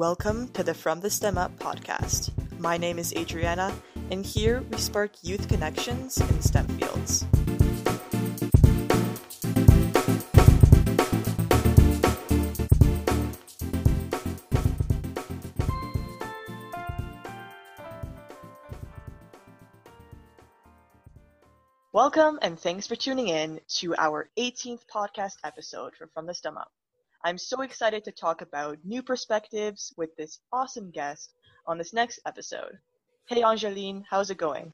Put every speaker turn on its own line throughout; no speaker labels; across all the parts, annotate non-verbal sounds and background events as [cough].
Welcome to the From the STEM Up podcast. My name is Adriana, and here we spark youth connections in STEM fields. Welcome and thanks for tuning in to our 18th podcast episode for From the STEM Up. I'm so excited to talk about new perspectives with this awesome guest on this next episode. Hey Angeline, how's it going?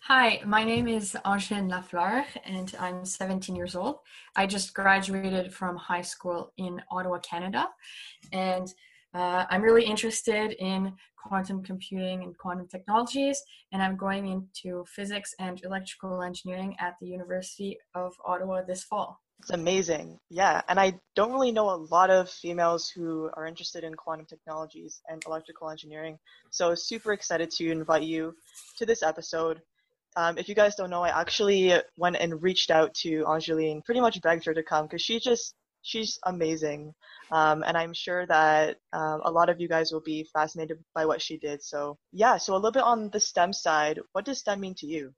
Hi, my name is Angeline Lafleur and I'm 17 years old. I just graduated from high school in Ottawa, Canada, and uh, I'm really interested in quantum computing and quantum technologies, and I'm going into physics and electrical engineering at the University of Ottawa this fall.
It's amazing. Yeah. And I don't really know a lot of females who are interested in quantum technologies and electrical engineering. So super excited to invite you to this episode. Um, if you guys don't know, I actually went and reached out to Angeline, pretty much begged her to come because she just she's amazing. Um, and I'm sure that um, a lot of you guys will be fascinated by what she did. So yeah, so a little bit on the STEM side, what does STEM mean to you?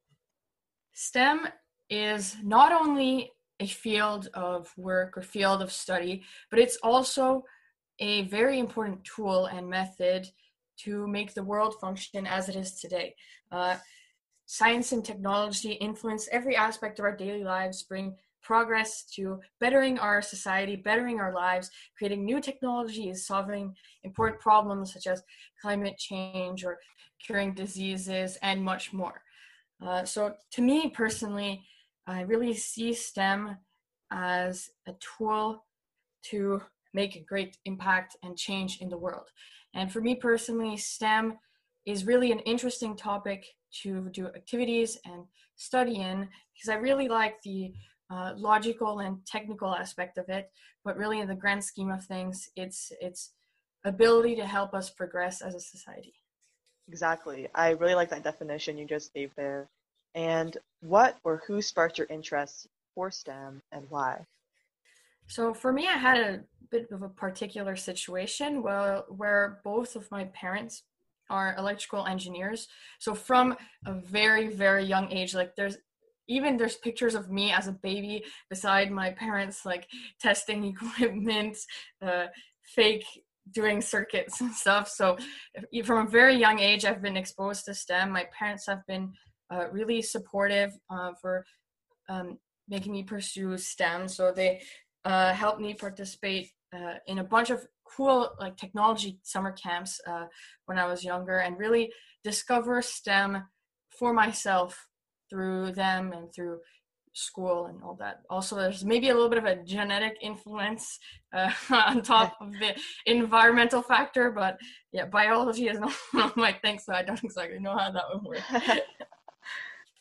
STEM is not only a field of work or field of study, but it's also a very important tool and method to make the world function as it is today. Uh, science and technology influence every aspect of our daily lives, bring progress to bettering our society, bettering our lives, creating new technologies, solving important problems such as climate change or curing diseases, and much more. Uh, so, to me personally, I really see STEM as a tool to make a great impact and change in the world. And for me personally, STEM is really an interesting topic to do activities and study in because I really like the uh, logical and technical aspect of it. But really, in the grand scheme of things, it's it's ability to help us progress as a society.
Exactly. I really like that definition you just gave there. And what or who sparked your interest for STEM and why?
So for me, I had a bit of a particular situation where where both of my parents are electrical engineers. So from a very very young age, like there's even there's pictures of me as a baby beside my parents like testing [laughs] equipment, uh, fake doing circuits and stuff. So from a very young age, I've been exposed to STEM. My parents have been uh, really supportive uh, for um, making me pursue STEM. So they uh, helped me participate uh, in a bunch of cool like technology summer camps uh, when I was younger, and really discover STEM for myself through them and through school and all that. Also, there's maybe a little bit of a genetic influence uh, [laughs] on top of the environmental factor, but yeah, biology is [laughs] not my things, so I don't exactly know how that would work. [laughs]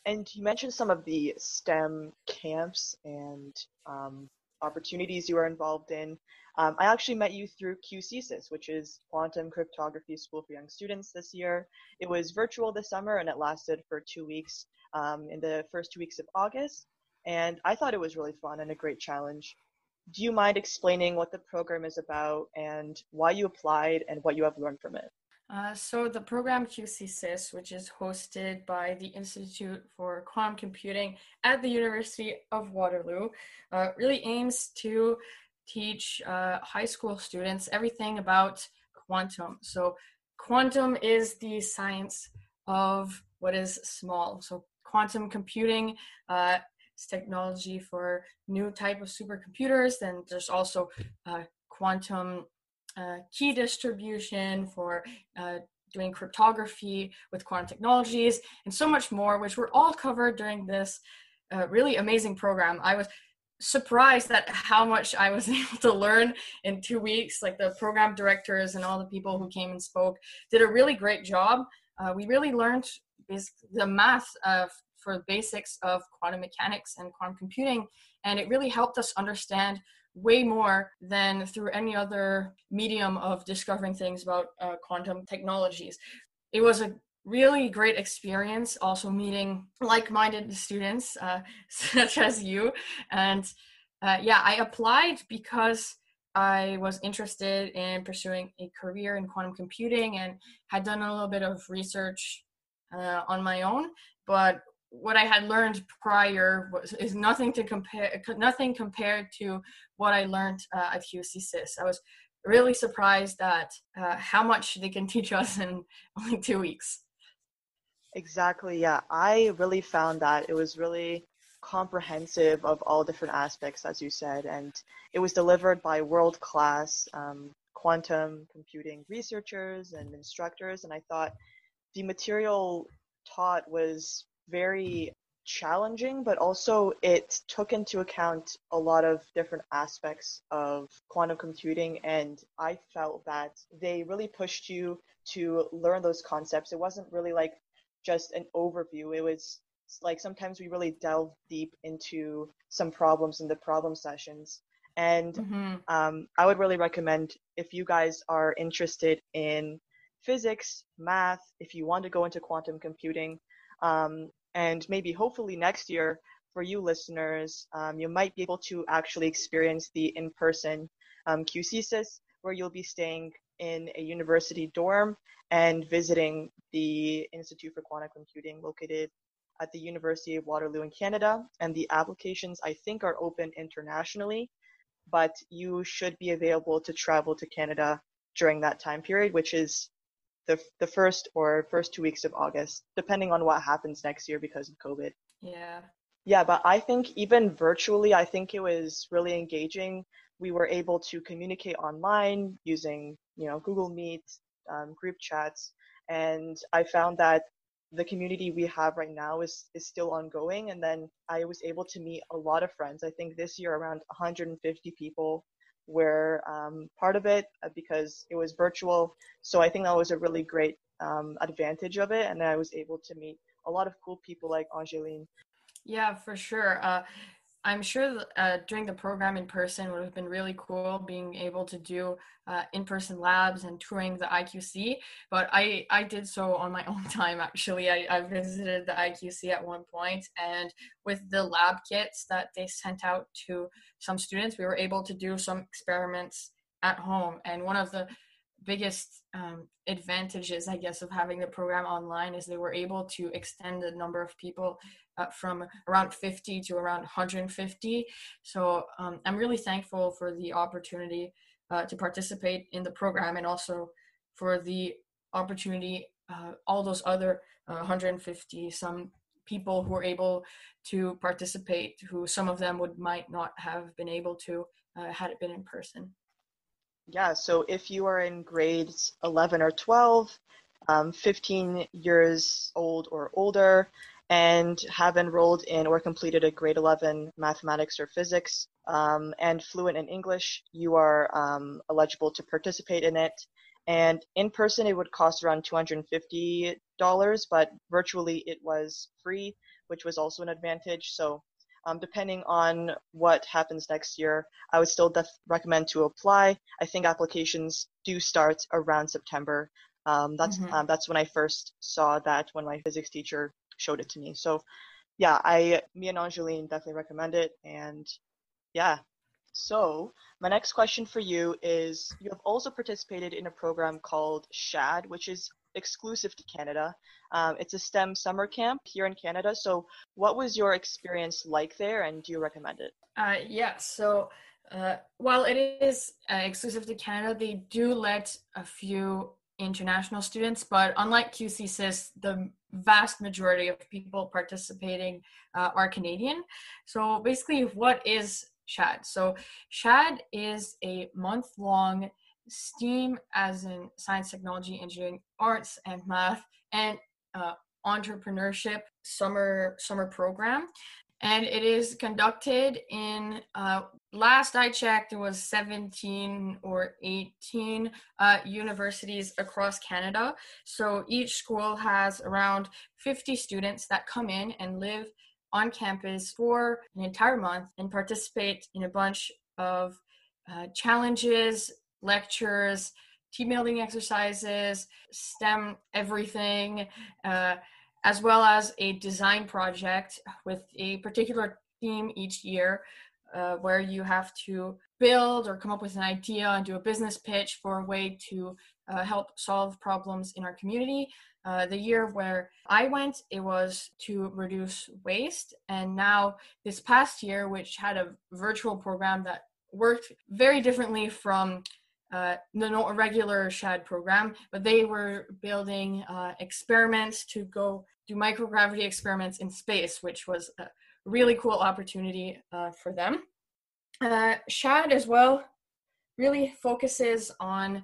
And you mentioned some of the STEM camps and um, opportunities you are involved in. Um, I actually met you through QCSYS, which is Quantum Cryptography School for Young Students this year. It was virtual this summer and it lasted for two weeks um, in the first two weeks of August. And I thought it was really fun and a great challenge. Do you mind explaining what the program is about and why you applied and what you have learned from it?
Uh, so the program QCSYS, which is hosted by the Institute for Quantum Computing at the University of Waterloo, uh, really aims to teach uh, high school students everything about quantum. So quantum is the science of what is small. So quantum computing uh, is technology for new type of supercomputers. Then there's also uh, quantum uh, key distribution, for uh, doing cryptography with quantum technologies, and so much more, which were all covered during this uh, really amazing program. I was surprised at how much I was [laughs] able to learn in two weeks. Like the program directors and all the people who came and spoke did a really great job. Uh, we really learned the math of, for basics of quantum mechanics and quantum computing, and it really helped us understand way more than through any other medium of discovering things about uh, quantum technologies. It was a really great experience also meeting like-minded students uh, [laughs] such as you and uh, yeah i applied because I was interested in pursuing a career in quantum computing and had done a little bit of research uh, on my own. But what I had learned prior was is nothing to compare, nothing compared to what I learned uh, at QCSYS. I was really surprised at uh, how much they can [laughs] teach us in only two weeks.
Exactly. Yeah, I really found that it was really comprehensive of all different aspects, as you said, and it was delivered by world class um, quantum computing researchers and instructors. And I thought the material taught was very challenging, but also it took into account a lot of different aspects of quantum computing. And I felt that they really pushed you to learn those concepts. It wasn't really like just an overview, it was like sometimes we really delve deep into some problems in the problem sessions. And mm-hmm. um, I would really recommend if you guys are interested in physics, math, if you want to go into quantum computing, um, and maybe hopefully next year for you listeners, um, you might be able to actually experience the in person um, QCSYS, where you'll be staying in a university dorm and visiting the Institute for Quantum Computing located at the University of Waterloo in Canada, and the applications I think are open internationally, but you should be available to travel to Canada during that time period, which is the the first or first two weeks of August, depending on what happens next year because of COVID.
Yeah.
Yeah, but I think even virtually, I think it was really engaging. We were able to communicate online using, you know, Google Meet, um, group chats, and I found that the community we have right now is is still ongoing and then i was able to meet a lot of friends i think this year around 150 people were um, part of it uh, because it was virtual. So i think that was a really great um, advantage of it and i was able to meet a lot of cool people like angeline.
Yeah for sure. Uh, I'm sure uh, during the program in person would have been really cool being able to do uh, in-person labs and touring the IQC. But I, I did so on my [laughs] own time, actually. I, I visited the IQC at one point and with the lab kits that they sent out to some students, we were able to do some experiments at home. And one of the biggest um, advantages, I guess, of having the program online is they were able to extend the number of people uh, from around 50 to around 150. So um, I'm really thankful for the opportunity uh, to participate in the program and also for the opportunity, uh, all those other uh, 150 some people who were able to participate, who some of them would might not have been able to uh, had it been in person.
Yeah, so if you are in grades 11 or 12, um, 15 years old or older, and have enrolled in or completed a grade 11 mathematics or physics um, and fluent in English, you are um, eligible to participate in it. And in person, it would cost around $250, but virtually it was free, which was also an advantage. So, um, depending on what happens next year, I would still def- recommend to apply. I think applications do start around September. Um, that's mm-hmm. um, that's when I first saw that when my physics teacher showed it to me. So yeah, I me and Angeline definitely recommend it and yeah. So my next question for you is you have also participated in a program called SHAD, which is exclusive to Canada. Um, it's a STEM summer camp here in Canada. So what was your experience like there and do you recommend it?
Uh, yeah, so uh, while it is uh, exclusive to Canada, they do let a few international students, but unlike QCSYS, the vast majority of people participating uh, are Canadian. So basically, what is SHAD? So SHAD is a month-long STEAM, as in science, technology, engineering, arts, and math, and uh, entrepreneurship summer summer program. And it is conducted in uh, last i checked it was 17 or 18 uh, universities across canada. So each school has around 50 students that come in and live on campus for an entire month and participate in a bunch of uh, challenges lectures team building exercises stem everything uh, as well as a design project with a particular theme each year uh, where you have to build or come up with an idea and do a business pitch for a way to uh, help solve problems in our community. Uh, the year where I went, it was to reduce waste. And now, this past year, which had a virtual program that worked very differently from uh, the regular SHAD program, but they were building uh, experiments to go do microgravity experiments in space, which was a really cool opportunity uh, for them. Uh, SHAD as well really focuses on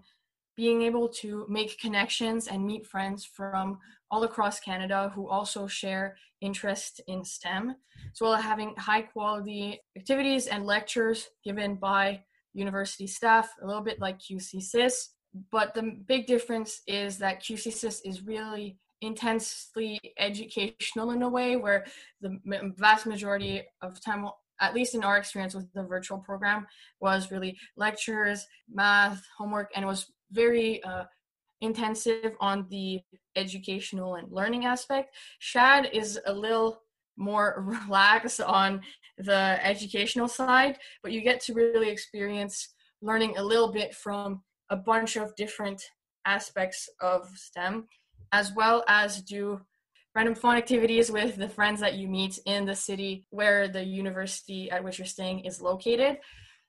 being able to make connections and meet friends from all across Canada who also share interest in STEM, as well as having high quality activities and lectures given by university staff, a little bit like QCSYS. But the big difference is that QCSYS is really intensely educational in a way where the vast majority of time at least in our experience with the virtual program was really lectures math homework and it was very uh, intensive on the educational and learning aspect shad is a little more [laughs] relaxed on the educational side but you get to really experience learning a little bit from a bunch of different aspects of stem as well as do random fun activities with the friends that you meet in the city where the university at which you're staying is located.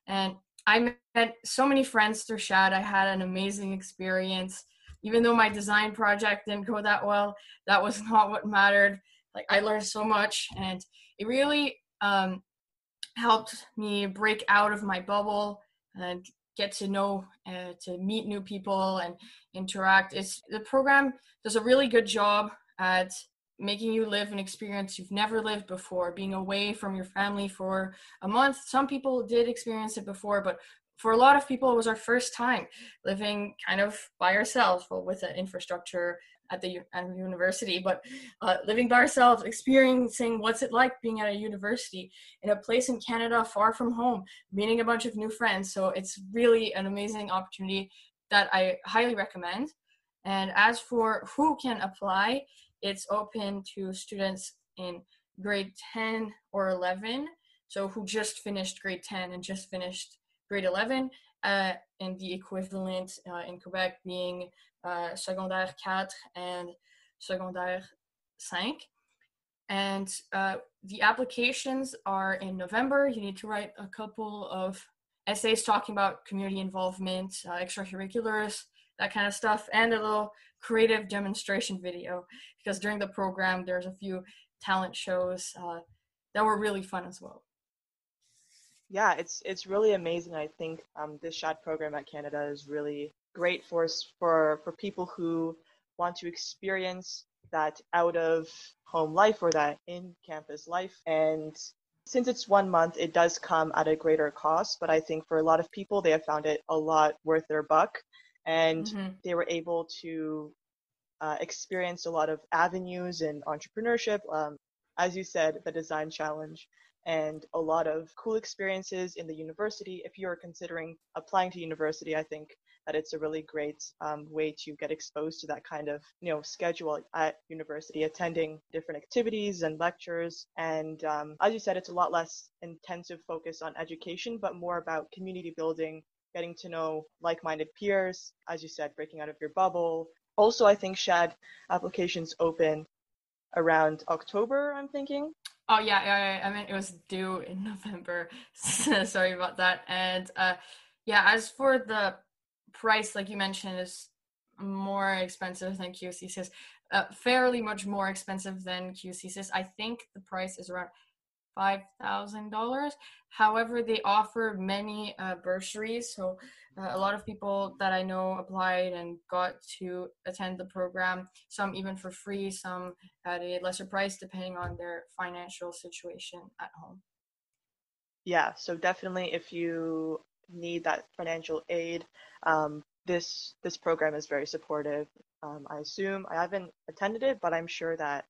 And I met so many friends through Shad. I had an amazing experience. Even though my design project didn't go that well, that was [laughs] not what mattered. Like I learned so much, and it really um, helped me break out of my bubble and get to know, uh, to meet new people and interact. It's the program does a really good job at making you live an experience you've never lived before, being away from your family for a month. Some people did experience it before, but for a lot of people, it was our first time living kind of by ourselves, well, with the infrastructure at the at university, but uh, living by ourselves, experiencing what's it like being at a university in a place in Canada far from home, meeting a bunch of new friends. So it's really an amazing opportunity that I highly recommend. And as for who can apply, it's open to students in grade 10 or 11, so who just finished grade 10 and just finished grade 11, uh, and the equivalent uh, in Quebec being uh, secondaire 4 and secondaire 5. And uh, the applications are in November. You need to write a couple of essays talking about community involvement, uh, extracurriculars, that kind of stuff, and a little creative demonstration video because during the program there's a few talent shows uh, that were really fun as well.
Yeah, it's it's really amazing. I think um, this SHAD program at Canada is really great for for for people who want to experience that out of home life or that in campus life. And since it's one month, it does come at a greater cost. But I think for a lot of people, they have found it a lot worth their buck and mm-hmm. they were able to uh, experience a lot of avenues in entrepreneurship. Um, as you said, the design challenge and a lot of cool experiences in the university. If you're considering applying to university, I think that it's a really great um, way to get exposed to that kind of you know schedule at university, attending different activities and lectures. And um, as you said, it's a lot less intensive focus on education, but more about community building getting to know like-minded peers, as you said, breaking out of your bubble. Also, I think SHAD applications open around October, I'm thinking.
Oh yeah, yeah, yeah. I mean it was due in [laughs] November. [laughs] Sorry about that. And uh, yeah, as for the price, like you mentioned, is more expensive than QCSYS. Uh, fairly much more expensive than QCSYS. I think the price is around $5,000. However, they offer many uh, bursaries. So, uh, a lot of people that I know applied and got to attend the program, some even for free, some at a lesser price, depending on their financial situation at home.
Yeah, so definitely if you need that financial aid, um, this this program is very supportive. Um, I assume I haven't attended it, but I'm sure that.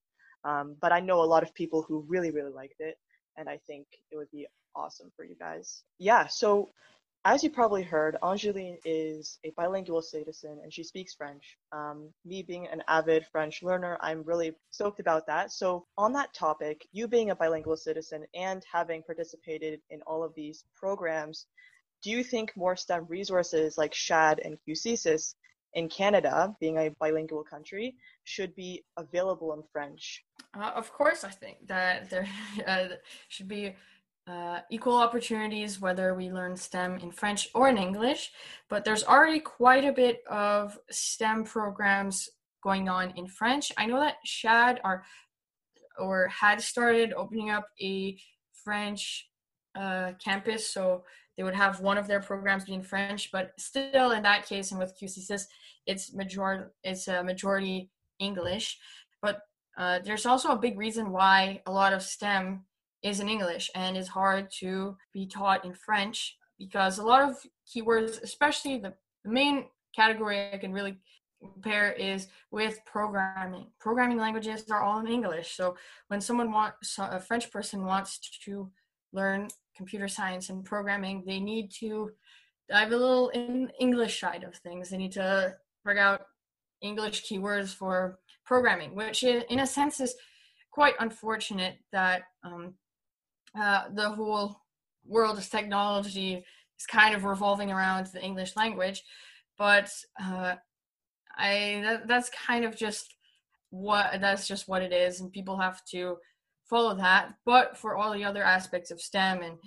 Um, but I know a lot of people who really really liked it and I think it would be awesome for you guys. Yeah, so as you probably heard, Angeline is a bilingual citizen and she speaks French. Um, me being an avid French learner, I'm really stoked about that. So, on that topic, you being a bilingual citizen and having participated in all of these programs, do you think more STEM resources like SHAD and QCSYS in Canada, being a bilingual country, should be available in French?
Uh, of course, I think that there [laughs] uh, should be uh, equal opportunities whether we learn STEM in French or in English, but there's already quite a bit of STEM programs going on in French. I know that SHAD are or had started opening up a French uh, campus, so they would have one of their programs being French, but still in that case and with QCSYS, it's major it's a majority English. But uh, there's also a big reason why a lot of STEM is in English and is hard to be taught in French because a lot of keywords, especially the, main category I can really compare is with programming. Programming languages are all in English. So when someone wants a French person wants to learn computer science and programming, they need to dive a little in English side of things. They need to figure out English keywords for programming, which in a sense is quite unfortunate that um, uh, the whole world of technology is kind of revolving around the English language. But uh, I that, that's kind of just what that's just what it is, and people have to follow that. But for all the other aspects of STEM and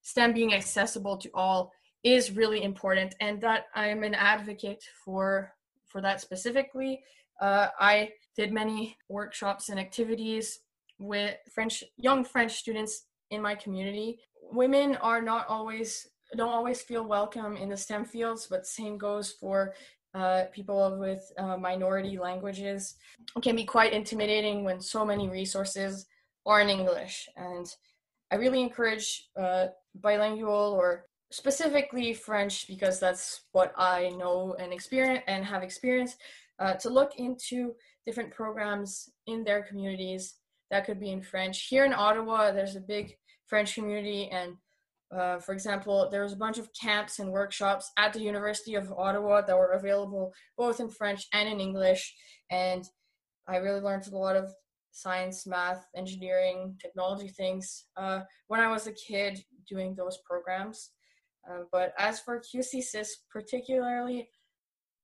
STEM being accessible to all is really important, and that I'm an advocate for for that specifically. Uh, I did many workshops and activities with French young French students in my community. Women are not always don't always feel welcome in the STEM fields, but same goes for uh, people with uh, minority languages. It can be quite intimidating when so many resources are in English. And I really encourage uh, bilingual or specifically French because that's what I know and experience and have experienced uh, to look into different programs in their communities that could be in French. Here in Ottawa, there's a big French community, and uh, for example, there was a bunch of camps and workshops at the University of Ottawa that were available both in French and in English, and I really learned a lot of science, math, engineering, technology things uh, when I was a kid doing those programs. Uh, but as for QCSYS particularly,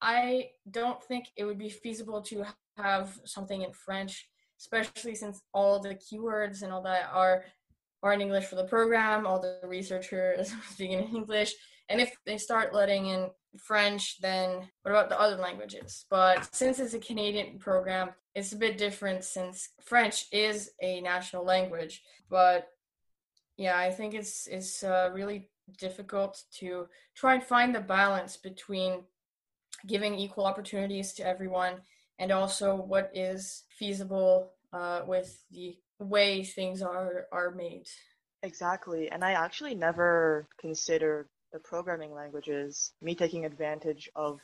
I don't think it would be feasible to have something in French, especially since all the keywords and all that are are in English for the program. All the researchers [laughs] are speaking in English, and if they start letting in French, then what about the other languages? But since it's a Canadian program, it's a bit different since French is a national language. But yeah, I think it's it's uh, really difficult to try and find the balance between giving equal opportunities to everyone and also what is feasible uh, with the way things are are made.
Exactly, and I actually never considered the programming languages me taking advantage of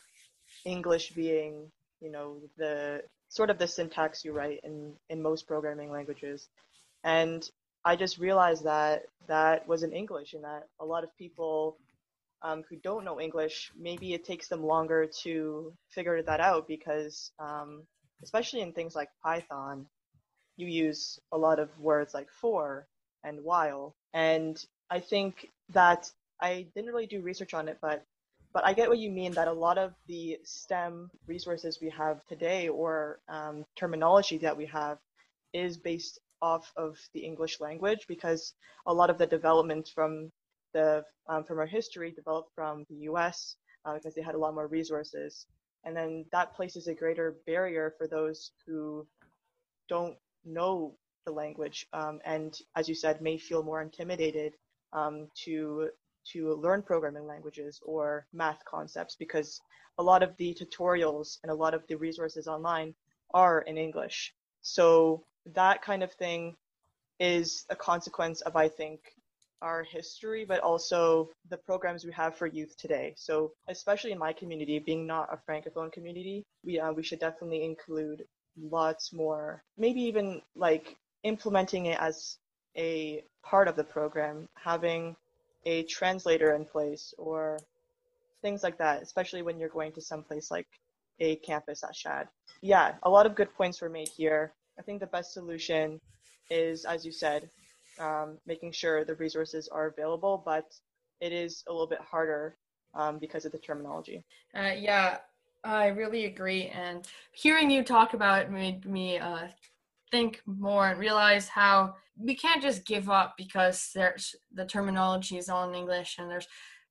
English being, you know, the sort of the syntax you write in in most programming languages, and I just realized that that was in English, and that a lot of people um, who don't know English, maybe it takes them longer to figure that out because, um, especially in things like Python, you use a lot of words like for and while. And I think that I didn't really do research on it, but but I get what you mean that a lot of the STEM resources we have today or um, terminology that we have is based off of the English language because a lot of the development from the um, from our history developed from the U.S. Uh, because they had a lot more resources, and then that places a greater barrier for those who don't know the language um, and, as you said, may feel more intimidated um, to to learn programming languages or math concepts because a lot of the tutorials and a lot of the resources online are in English. So that kind of thing is a consequence of, I think, our history, but also the programs we have for youth today. So, especially in my community, being not a francophone community, we uh, we should definitely include lots more, maybe even like implementing it as a part of the program, having a translator in place or things like that, especially when you're going to some place like a campus at Shad. Yeah, a lot of good points were made here. I think the best solution is, as you said, um, making sure the resources are available, but it is a little bit harder um, because of the terminology.
Uh, yeah, I really agree. And hearing you talk about it made me uh, think more and realize how we can't just give up because there's the terminology is all in English and there's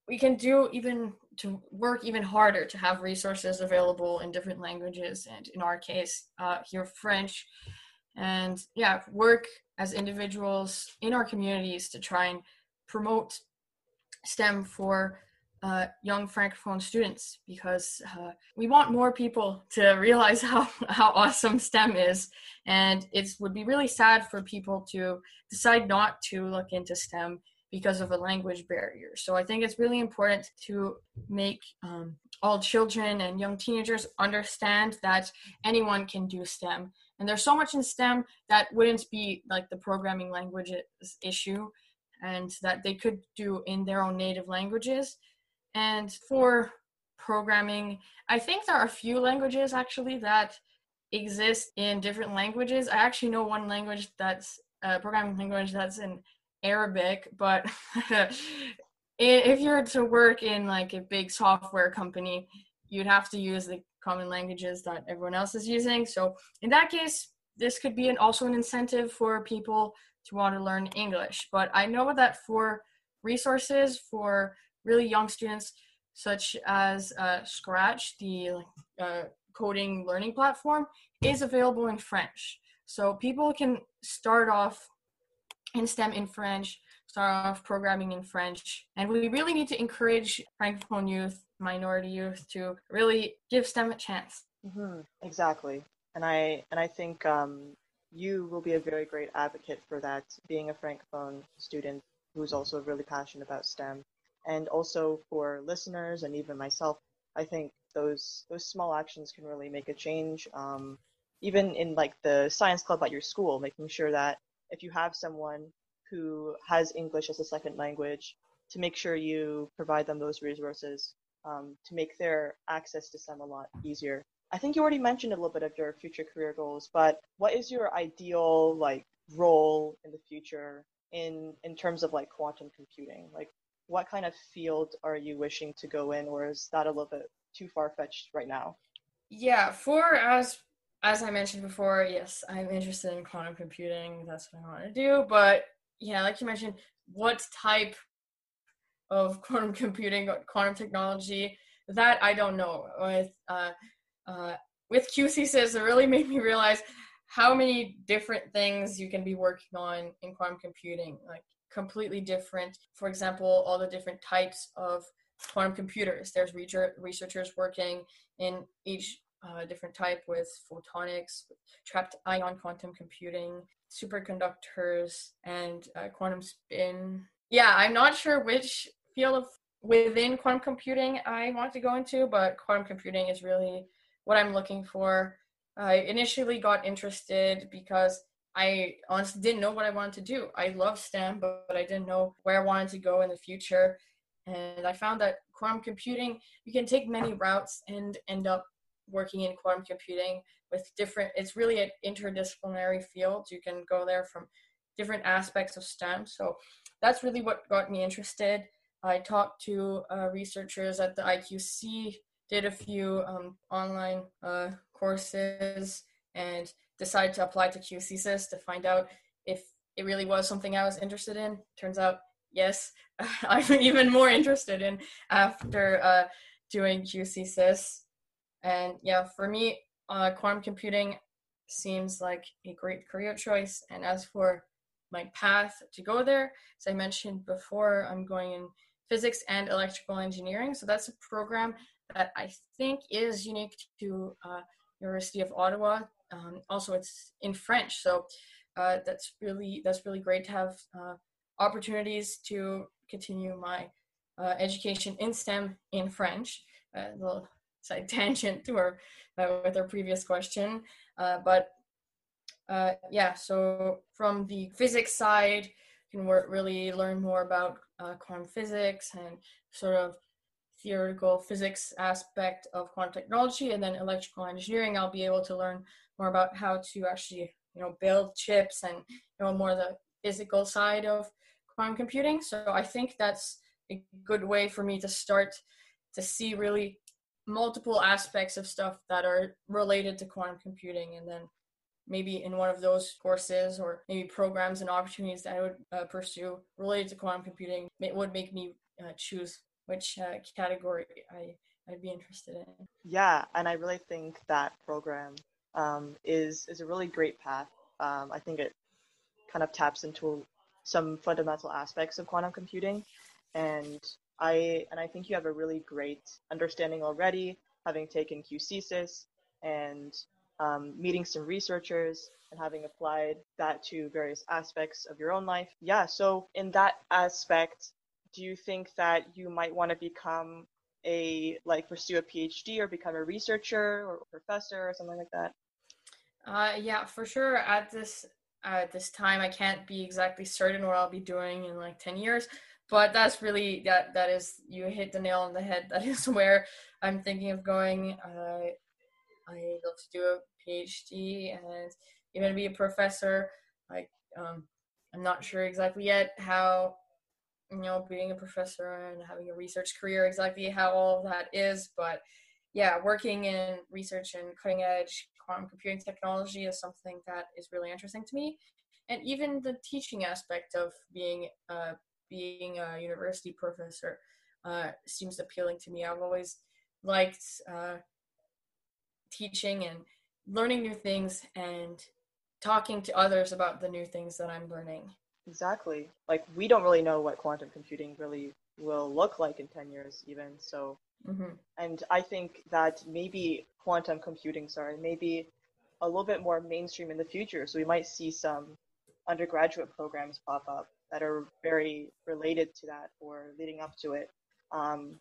we can do even to work even harder to have resources available in different languages and in our case uh, here French. And yeah work as individuals in our communities to try and promote STEM for uh, young francophone students because uh, we want more people to [laughs] realize how, how awesome STEM is. And it would be really sad for people to decide not to look into STEM because of a language barrier. So I think it's really important to make um, all children and young teenagers understand that anyone can do STEM. And there's so much in STEM that wouldn't be like the programming languages issue and that they could do in their own native languages and for programming, I think there are a few languages actually that exist in different languages. I actually know one language that's a programming language that's in Arabic, but [laughs] if you're to work in like a big software company, you'd have to use the common languages that everyone else is using. So in that case, this could be an, also an incentive for people to want to learn English. But I know that for resources for really young students, such as uh, Scratch, the uh, coding learning platform, is available in French. So people can start off in STEM in French, start off programming in French, and we really need to encourage Francophone youth, minority youth, to really give STEM a chance.
Mm-hmm. Exactly, and I and I think um, you will be a very great advocate for that, being a Francophone student who's also really passionate about STEM and also for listeners and even myself, I think those those small actions can really make a change. Um, even in like the science club at your school, making sure that if you have someone who has English as a second language, to make sure you provide them those resources um, to make their access to STEM a lot easier. I think you already mentioned a little bit of your future career goals, but what is your ideal like role in the future in in terms of like quantum computing? Like what kind of field are you wishing to go in, or is that a little bit too far fetched right now?
Yeah, for as as I mentioned before, yes, I'm interested in quantum computing. That's what I want to do. But yeah, like you mentioned, what type of [laughs] quantum computing, quantum technology, that I don't know. With uh, uh, with QCSys, it really made me realize how many different things you can be working on in quantum computing. Like completely different. For example, all the different types of quantum computers. There's researchers working in each uh, different type with photonics, trapped ion quantum computing, superconductors, and uh, quantum spin. Yeah, I'm not sure which field of within quantum computing I want to go into, but quantum computing is really what I'm looking for. I initially got interested because I honestly didn't know what I wanted to do. I love STEM, but, but I didn't know where I wanted to go in the future. And I found that quantum computing, you can take many routes and end up working in quantum computing with different, it's really an interdisciplinary field. You can go there from different aspects of STEM. So that's really what got me interested. I talked to uh, researchers at the IQC, did a few um, online uh, courses, and decided to apply to QCSys to find out if it really was something I was interested in. Turns out, yes, [laughs] I'm even more interested in after uh, doing QCSys. And yeah, for me, uh, quantum computing seems like a great career choice. And as for my path to go there, as I mentioned before, I'm going in physics and electrical engineering. So that's a program that I think is unique to uh, University of Ottawa um, also it's in French. So uh, that's really that's really great to have uh, opportunities to continue my uh, education in STEM in French. a uh, little side [laughs] tangent to our uh, with our previous question, uh, but yeah. So from the physics side, you can work, really learn more about quantum physics and sort of theoretical physics aspect of quantum technology and then electrical engineering i'll be able to learn more about how to actually you know build chips and you know more the physical side of quantum computing so i think that's a good way for me to start to see really multiple aspects of stuff that are related to quantum computing and then maybe in one of those courses or maybe programs and opportunities that I would uh, pursue related to quantum computing it would make me uh, choose which uh, category I, I'd be interested in.
Yeah, and I really think that program um, is is a really great path. Um, I think it kind of taps into some fundamental aspects of quantum computing, and I and I think you have a really great understanding already, having taken QCSYS and um, meeting some researchers and having applied that to various aspects of your own life. Yeah, so in that aspect, do you think that you might want to become a like pursue a PhD or become a researcher or professor or something like that?
Uh, yeah, for sure. At this at this time, I can't be exactly certain what I'll be doing in like ten years, but that's really that that is you hit the nail on the head. [laughs] That is where I'm thinking of going. Uh, I love to do a PhD and even be a professor. Like um, I'm not sure exactly yet how you know being a professor and having a research career exactly how all that is, but yeah, working in research and cutting edge quantum computing technology is something that is really interesting to me, and even the teaching aspect of being uh, being a university professor uh, seems appealing to me. I've always liked uh, teaching and learning new things and talking to others about the new things that I'm learning.
Exactly. Like we don't really know what quantum computing really will look like in 10 years even. So mm-hmm. and I think that maybe quantum computing, sorry, maybe a little bit more mainstream in the future. So we might see some undergraduate programs pop up that are very related to that or leading up to it. Um,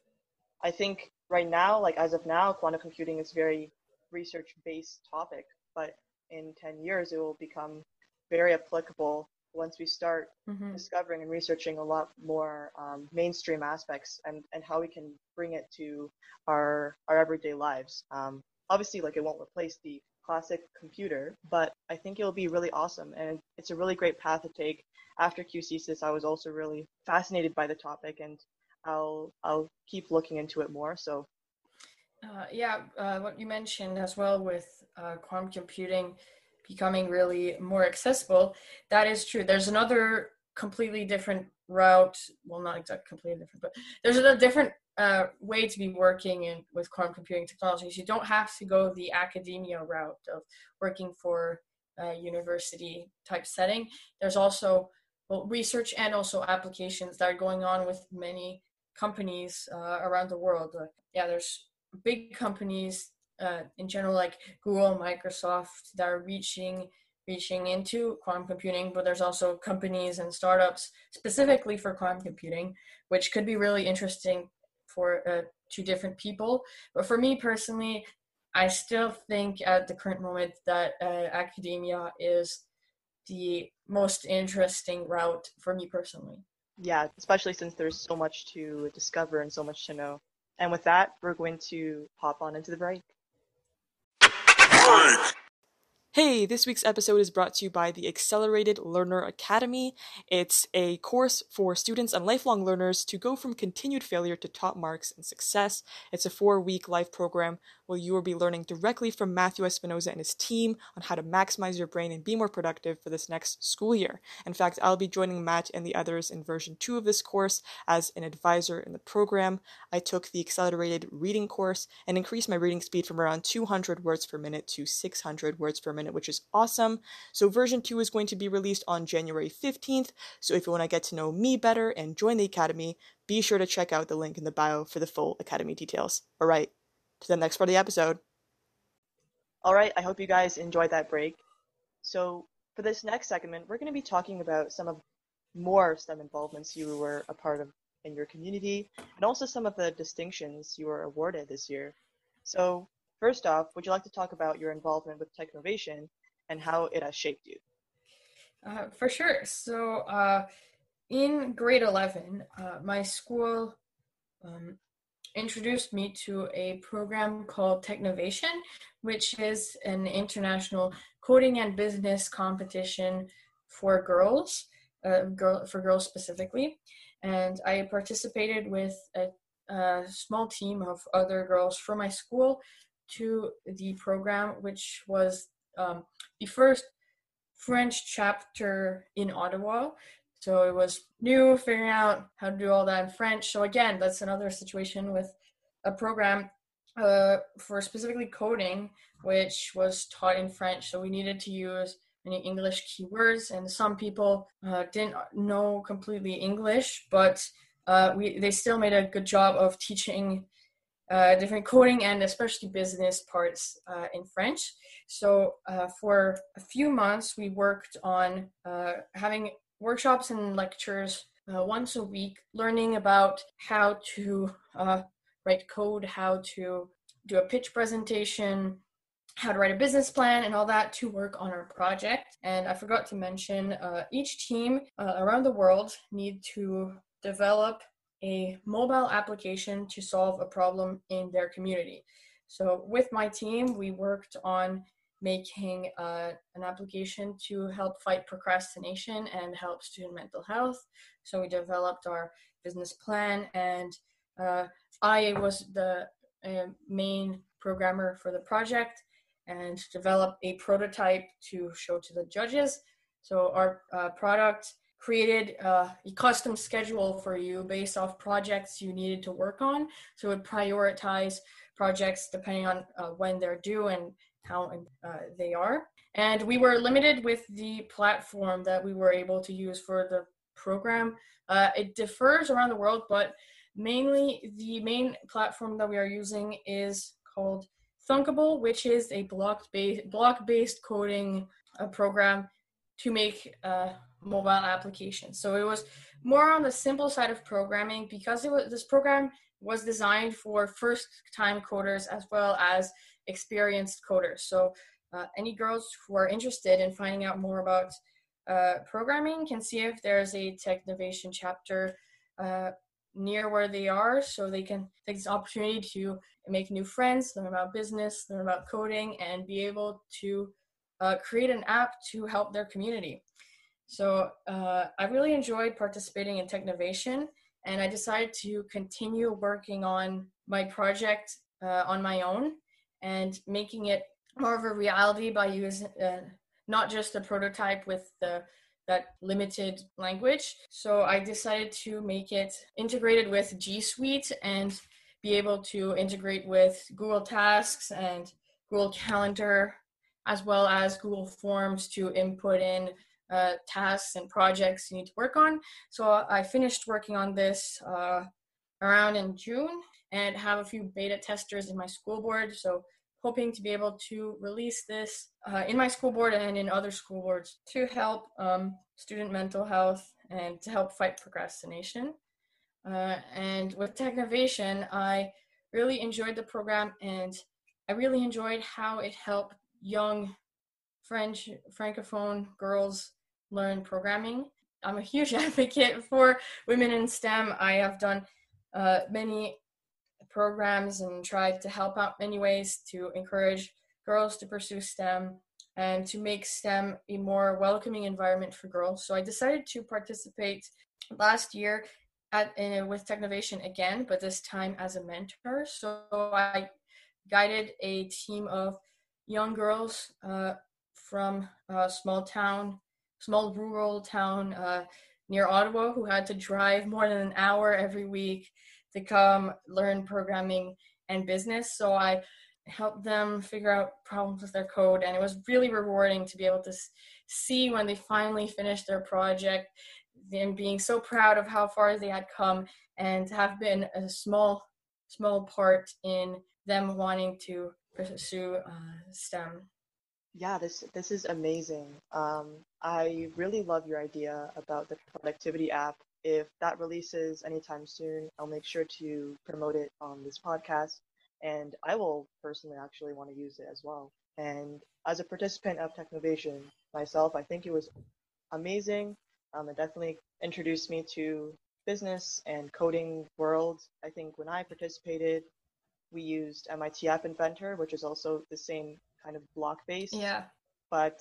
I think right now, like as of now, quantum computing is very research based topic, but in 10 years it will become very applicable once we start mm-hmm. discovering and researching a lot more um, mainstream aspects and, and how we can bring it to our our everyday lives. Um, obviously, like it won't replace the classic computer, but I think it'll be really awesome and it's a really great path to take. After QCSYS, I was also really fascinated by the topic and I'll I'll keep looking into it more. So
uh, yeah, uh, what you mentioned as well with uh, quantum computing becoming really more accessible, that is true. There's another completely different route. Well, not exactly completely different, but there's a different uh, way to be working in with quantum computing technologies. You don't have to go the academia route of working for a university type setting. There's also well, research and also applications that are going on with many companies uh, around the world. yeah, there's big companies uh, in general, like Google, Microsoft, that are reaching reaching into quantum computing, but there's also companies and startups specifically for quantum computing, which could be really interesting for uh, two different people. But for me personally, I still think at the current moment that uh, academia is the most interesting route for me personally.
Yeah, especially since there's so much to discover and so much to know. And with that, we're going to hop on into the break break.
Hey, this week's episode is brought to you by the Accelerated Learner Academy. It's a course for students and lifelong learners to go from continued failure to top marks and success. It's a four week life program where you will be learning directly from Matthew Espinoza and his team on how to maximize your brain and be more productive for this next school year. In fact, I'll be joining Matt and the others in version two of this course as an advisor in the program. I took the accelerated reading course and increased my reading speed from around 200 words per minute to 600 words per minute which is awesome. So version 2 is going to be released on January 15th. So if you want to get to know me better and join the Academy, be sure to check out the link in the bio for the full Academy details. All right, to the next part of the episode.
All right, I hope you guys enjoyed that break. So for this next segment, we're going to be talking about some of more STEM involvements you were a part of in your community, and also some of the distinctions you were awarded this year. So First off, would you like to talk about your involvement with Technovation and how it has shaped you?
Uh, for sure. So, uh, in grade 11, uh, my school um, introduced me to a program called Technovation, which is an international coding and business competition for girls, uh, girl, for girls specifically. and I participated with a, a small team of other girls from my school to the program, which was um, the first French chapter in Ottawa. So it was new, figuring out how to do all that in French. So again, that's another situation with a program uh, for specifically coding, which was taught in French. So we needed to use many English keywords, and some people uh, didn't know completely English, but uh, we they still made a good job of teaching uh, different coding and especially business parts uh, in French. So uh, for a few months, we worked on uh, having workshops and lectures once a week, learning about how to write code, how to do a pitch presentation, how to write a business plan and all that to work on our project. And I forgot to mention, uh, each team uh, around the world need to develop a mobile application to solve a problem in their community. So with my team, we worked on making uh, an application to help fight procrastination and help student mental health. So we developed our business plan, and uh, I was the uh, main programmer for the project and develop a prototype to show to the judges. So our uh, product created a custom schedule for you based off projects you needed to work on. So it would prioritize projects depending on uh, when they're due and how uh, they are. And we were limited with the platform that we were able to use for the program. Uh, it differs around the world, but mainly the main platform that we are using is called Thunkable, which is a block-based block-based coding uh, program to make uh, mobile applications. So it was more on the simple side of programming because it was this program was designed for first-time coders as well as experienced coders. So uh, any girls who are interested in finding out more about uh, programming can see if there's a Technovation chapter uh, near where they are so they can take this opportunity to make new friends, learn about business, learn about coding, and be able to uh, create an app to help their community. So uh, I really enjoyed participating in Technovation, and I decided to continue working on my project uh, on my own and making it more of a reality by using uh, not just a prototype with the that limited language. So I decided to make it integrated with G Suite and be able to integrate with Google Tasks and Google Calendar, as well as Google Forms to input in uh, tasks and projects you need to work on. So I finished working on this uh, around in June and have a few beta testers in my school board. So hoping to be able to release this uh, in my school board and in other school boards to help um, student mental health and to help fight procrastination. Uh, and with Technovation, I really enjoyed the program and I really enjoyed how it helped young French francophone girls learn programming. I'm a huge [laughs] advocate for women in STEM. I have done uh, many programs and tried to help out many ways to encourage girls to pursue STEM and to make STEM a more welcoming environment for girls. So I decided to participate last year at uh, with Technovation again, but this time as a mentor. So I guided a team of young girls uh, from a small town, small rural town uh, near Ottawa who had to drive more than an hour every week to come learn programming and business. So I helped them figure out problems with their code, and it was really rewarding to be able to see when they finally finished their project, and being so proud of how far they had come, and to have been a small, small part in them wanting to pursue uh, STEM.
Yeah, this this is amazing. Um, I really love your idea about the productivity app if that releases anytime soon, I'll make sure to promote it on this podcast. And I will personally actually want to use it as well. And as a participant of Technovation myself, I think it was amazing. Um, it definitely introduced me to business and coding world. I think when I participated, we used MIT App Inventor, which is also the same kind of block based.
Yeah.
But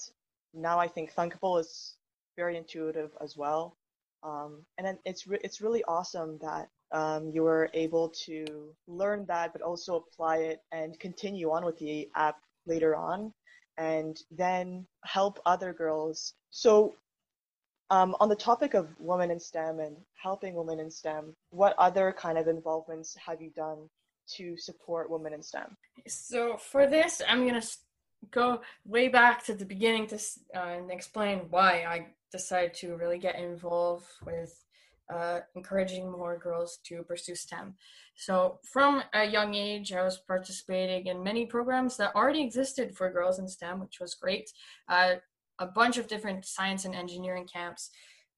now I think Thunkable is very intuitive as well. Um, and then it's re- it's really awesome that um, you were able to learn that, but also apply it and continue on with the app later on, and then help other girls. So, um, on the topic of women in STEM and helping women in STEM, what other kind of involvements have you done to support women in STEM?
So for this, I'm gonna go way back to the beginning to uh, explain why I decided to really get involved with uh, encouraging more girls to pursue STEM. So, from a young age, I was participating in many programs that already existed for girls in STEM, which was great. Uh, a bunch of different science and engineering camps.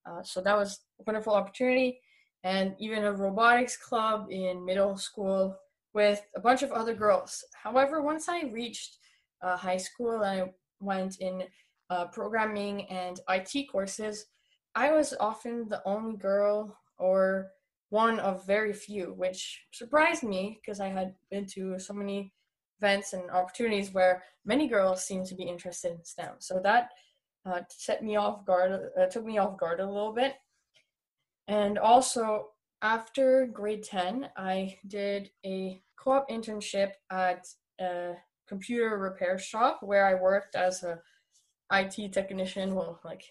Uh, so, that was a wonderful opportunity. And even a robotics club in middle school with a bunch of other girls. However, once I reached uh, high school, and I went in uh, programming and IT courses. I was often the only girl or one of very few, which surprised me because I had been to so many events and opportunities where many girls seemed to be interested in STEM. So that uh, set me off guard, uh, took me off guard a little bit. And also, after grade 10, I did a co op internship at a computer repair shop where I worked as a IT technician, well, like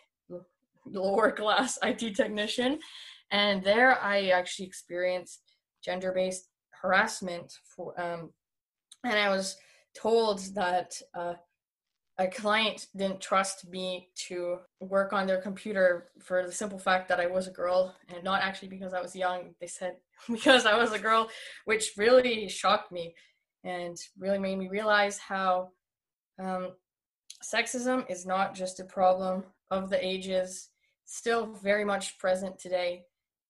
lower class [laughs] IT technician. And there I actually experienced gender based harassment for, um, and I was told that uh, a client didn't trust me to work on their computer for the simple fact that I was a girl and not actually because I was young. They said [laughs] because I was a girl, which really shocked me and really made me realize how um, sexism is not just a problem of the ages, still very much present today,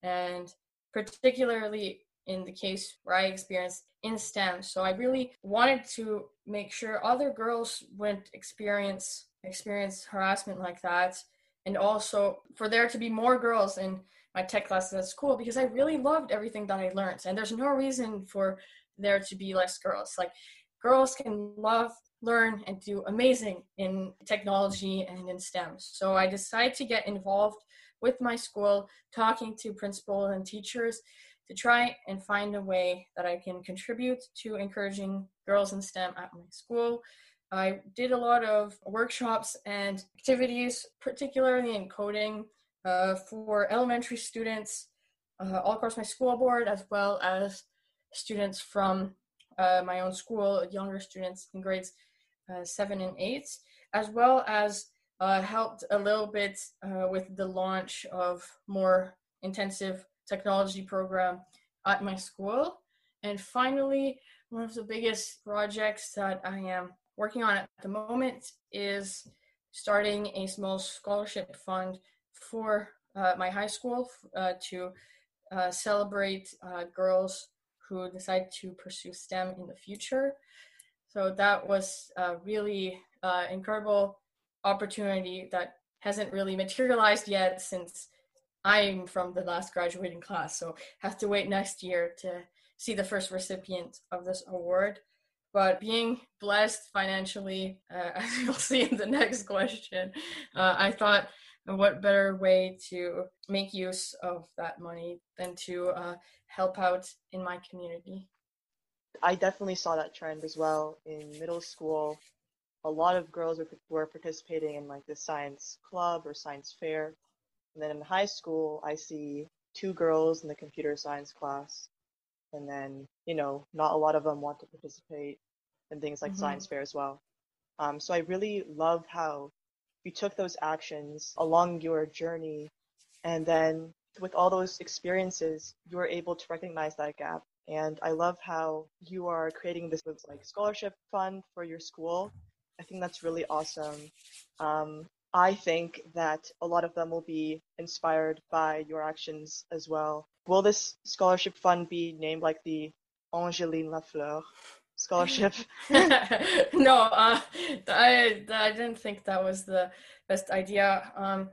and particularly in the case where I experienced in STEM. So I really wanted to make sure other girls wouldn't experience experience harassment like that, and also for there to be more girls in my tech classes at school because I really loved everything that I learned, and there's no reason for there to be less girls. Like girls can love learn and do amazing in technology and in STEM. So I decided to get involved with my school, talking to principals and teachers to try and find a way that I can contribute to encouraging girls in STEM at my school. I did a lot of workshops and activities, particularly in coding uh, for elementary students uh, all across my school board, as well as students from uh, my own school, younger students in grades uh, seven and eight, as well as uh, helped a little bit uh, with the launch of more intensive technology program at my school. And finally, one of the biggest projects that I am working on at the moment is starting a small scholarship fund for uh, my high school uh, to uh, celebrate girls who decide to pursue STEM in the future. So that was a really uh, incredible opportunity that hasn't really materialized yet since I'm from the last graduating class. So have to wait next year to see the first recipient of this award. But being blessed financially, uh, [laughs] as you'll see in the next question, uh, I thought what better way to make use of that money than to uh, help out in my community.
I definitely saw that trend as well in middle school. A lot of girls were, were participating in like the science club or science fair. And then in high school, I see two girls in the computer science class. And then, you know, not a lot of them want to participate in things like mm-hmm. science fair as well. Um, so I really love how you took those actions along your journey and then with all those experiences you were able to recognize that gap. And i love how you are creating this like scholarship fund for your school. I think that's really awesome. Um, i think that a lot of them will be inspired by your actions as well. Will this scholarship fund be named like the angeline lafleur scholarship. [laughs]
no, uh, I I didn't think that was the best idea. Um,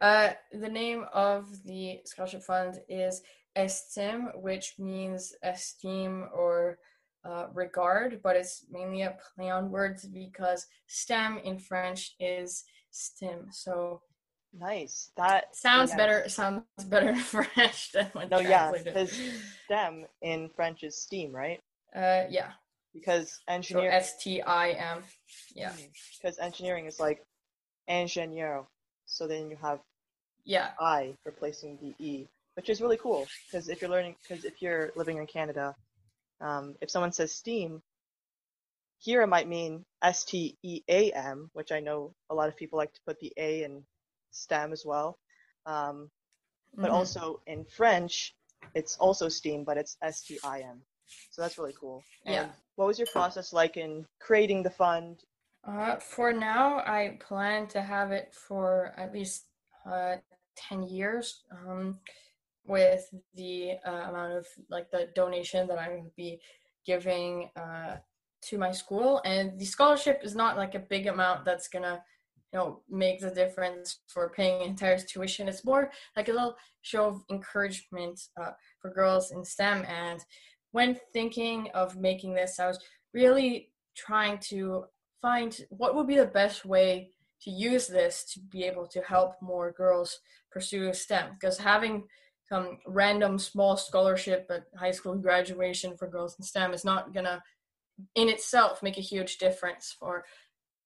uh, the name of the scholarship fund is Estime, which means esteem or uh, regard, but it's mainly a play on words because STEM in French is STEM. So
Nice. That
sounds
yes.
better. Sounds better in [laughs] French than when
No, yeah, because STEM in French is STEAM, right?
Uh, yeah.
Because
So
engineering,
S T I M. Yeah.
because engineering is like ingénieur, so then you have
Yeah.
I replacing the E, which is really cool. Because if you're learning, because if you're living in Canada, um, if someone says STEAM, here it might mean S T E A M, which I know a lot of people like to put the A in STEM as well. Um, but
Mhm.
also in French, it's also STEAM, but it's S T I M. So that's really cool. And
Yeah.
What was your process like in creating the fund?
Uh, for now, I plan to have it for at least uh, 10 years um, with the uh, amount of like the donation that I'm going to be giving uh, to my school. And the scholarship is not like a big amount that's going to you know make the difference for paying [laughs] entire tuition it's more like a little show of encouragement uh, for girls in stem and when thinking of making this i was really trying to find what would be the best way to use this to be able to help more girls pursue STEM. Because having some random small scholarship at high school graduation for girls in STEM is not gonna, in itself, make a huge difference for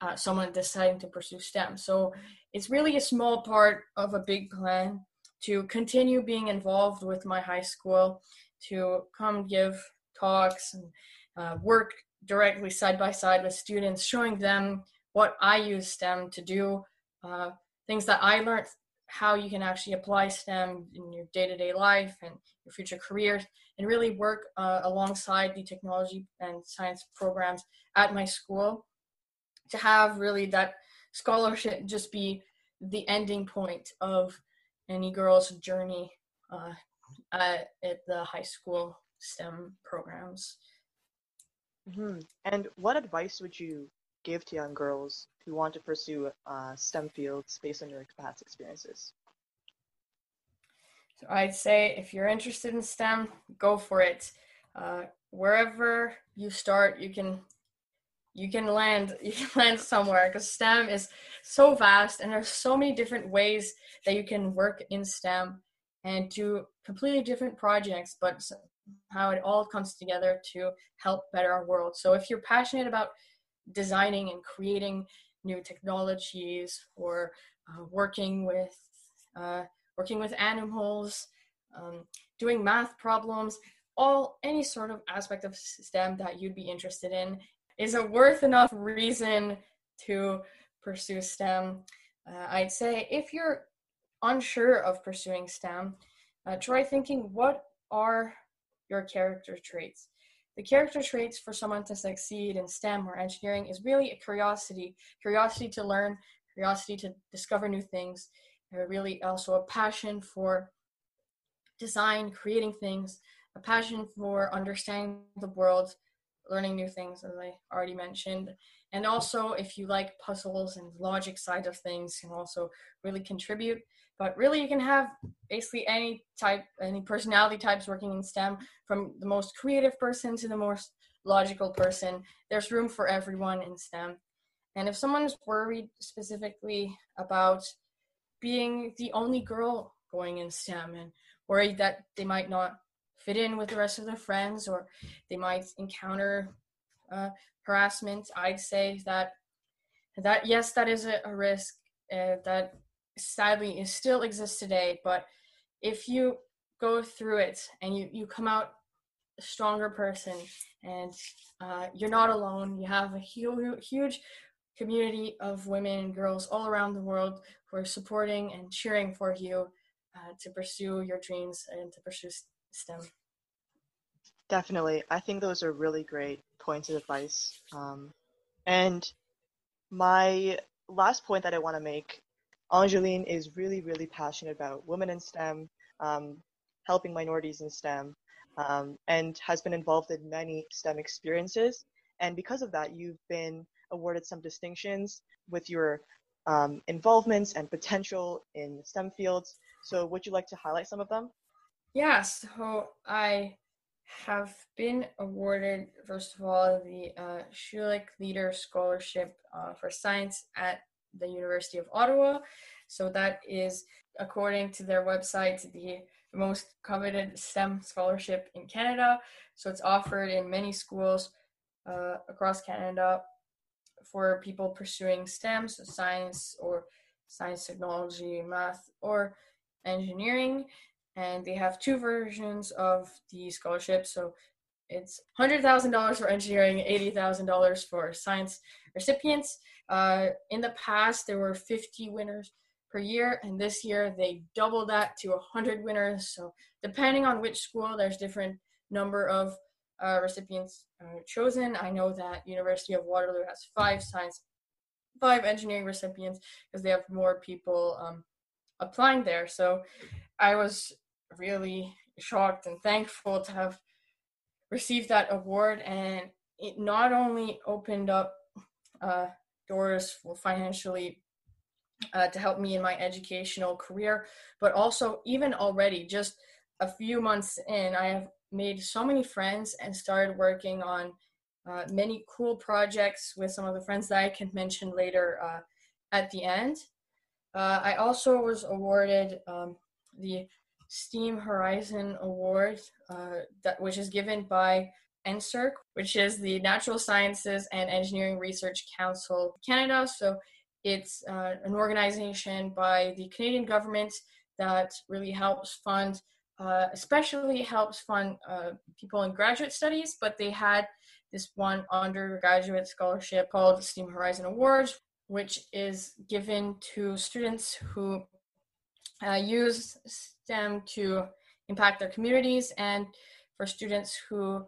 uh, someone deciding to pursue STEM. So it's really a small part of a big plan to continue being involved with my high school, to come give talks and uh, work directly side by side with students, showing them what I use STEM to do, uh, things that I learned, how you can actually apply STEM in your day to day life and your future careers, and really work uh, alongside the technology and science programs at my school to have really that scholarship just be the ending point of any girl's journey uh, at, at the high school STEM programs.
hmm And what advice would you give to young girls who want to pursue uh, STEM fields based on your past experiences?
So I'd say if you're interested in STEM, go for it. Uh, wherever you start, you can you can land [laughs] you can land somewhere because STEM is so vast and there's so many different ways that you can work in STEM and do completely different projects, but how it all comes together to help better our world. So if you're passionate about designing and creating new technologies or uh, working with uh, working with animals, um, doing math problems, all any sort of aspect of STEM that you'd be interested in is a worth enough reason to pursue STEM. Uh, I'd say if you're unsure of pursuing STEM, uh, try thinking what are your character traits. The character traits for someone to succeed in STEM or engineering is really a curiosity, curiosity to learn, curiosity to discover new things, and really also a passion for design, creating things, a passion for understanding the world, learning new things, as I already mentioned. And also, if you like puzzles and logic side of things, can also really contribute. But really, you can have basically any type, any personality types working in STEM, from the most creative person to the most logical person. There's room for everyone in STEM. And if someone's worried specifically about being the only girl going in STEM and worried that they might not fit in with the rest of their friends or they might encounter uh, harassment, I'd say that that yes, that is a, a risk uh, that sadly is still exists today. But if you go through it and you you come out a stronger person and uh, you're not alone, you have a huge huge community of women and girls all around the world who are supporting and cheering for you uh, to pursue your dreams and to pursue STEM.
Definitely. I think those are really great points of advice. Um, and my last point that I want to make Angeline is really, really passionate about women in STEM, um, helping minorities in STEM, um, and has been involved in many STEM experiences. And because of that, you've been awarded some distinctions with your um, involvements and potential in STEM fields. So, would you like to highlight some of them?
Yeah, so I have been awarded, first of all, the uh, Schulich Leader Scholarship uh, for Science at the University of Ottawa. So that is, according to their website, the most coveted STEM scholarship in Canada. So it's offered in many schools uh, across Canada for people pursuing STEM, so science or science, technology, math, or engineering. And they have two versions of the scholarship. So it's $100,000 for engineering, $80,000 for science recipients. Uh, in the past, there were 50 winners per year, and this year they doubled that to 100 winners. So, depending on which school, there's different number of uh, recipients uh, chosen. I know that University of Waterloo has five science, five engineering recipients because they have more people um, applying there. So, I was really shocked and thankful to have received that award, and it not only opened up uh, doors financially uh, to help me in my educational career, but also even already just a few months in, I have made so many friends and started working on uh, many cool projects with some of the friends that I can mention later uh, at the end. Uh, I also was awarded um, the STEAM Horizon Award, uh, that, which is given by NSERC, which is the Natural Sciences and Engineering Research Council of Canada. So it's uh, an organization by the Canadian government that really helps fund, uh, especially helps fund uh, people in graduate studies, but they had this one undergraduate scholarship called the STEAM Horizon Awards, which is given to students who uh, use STEM to impact their communities and for students who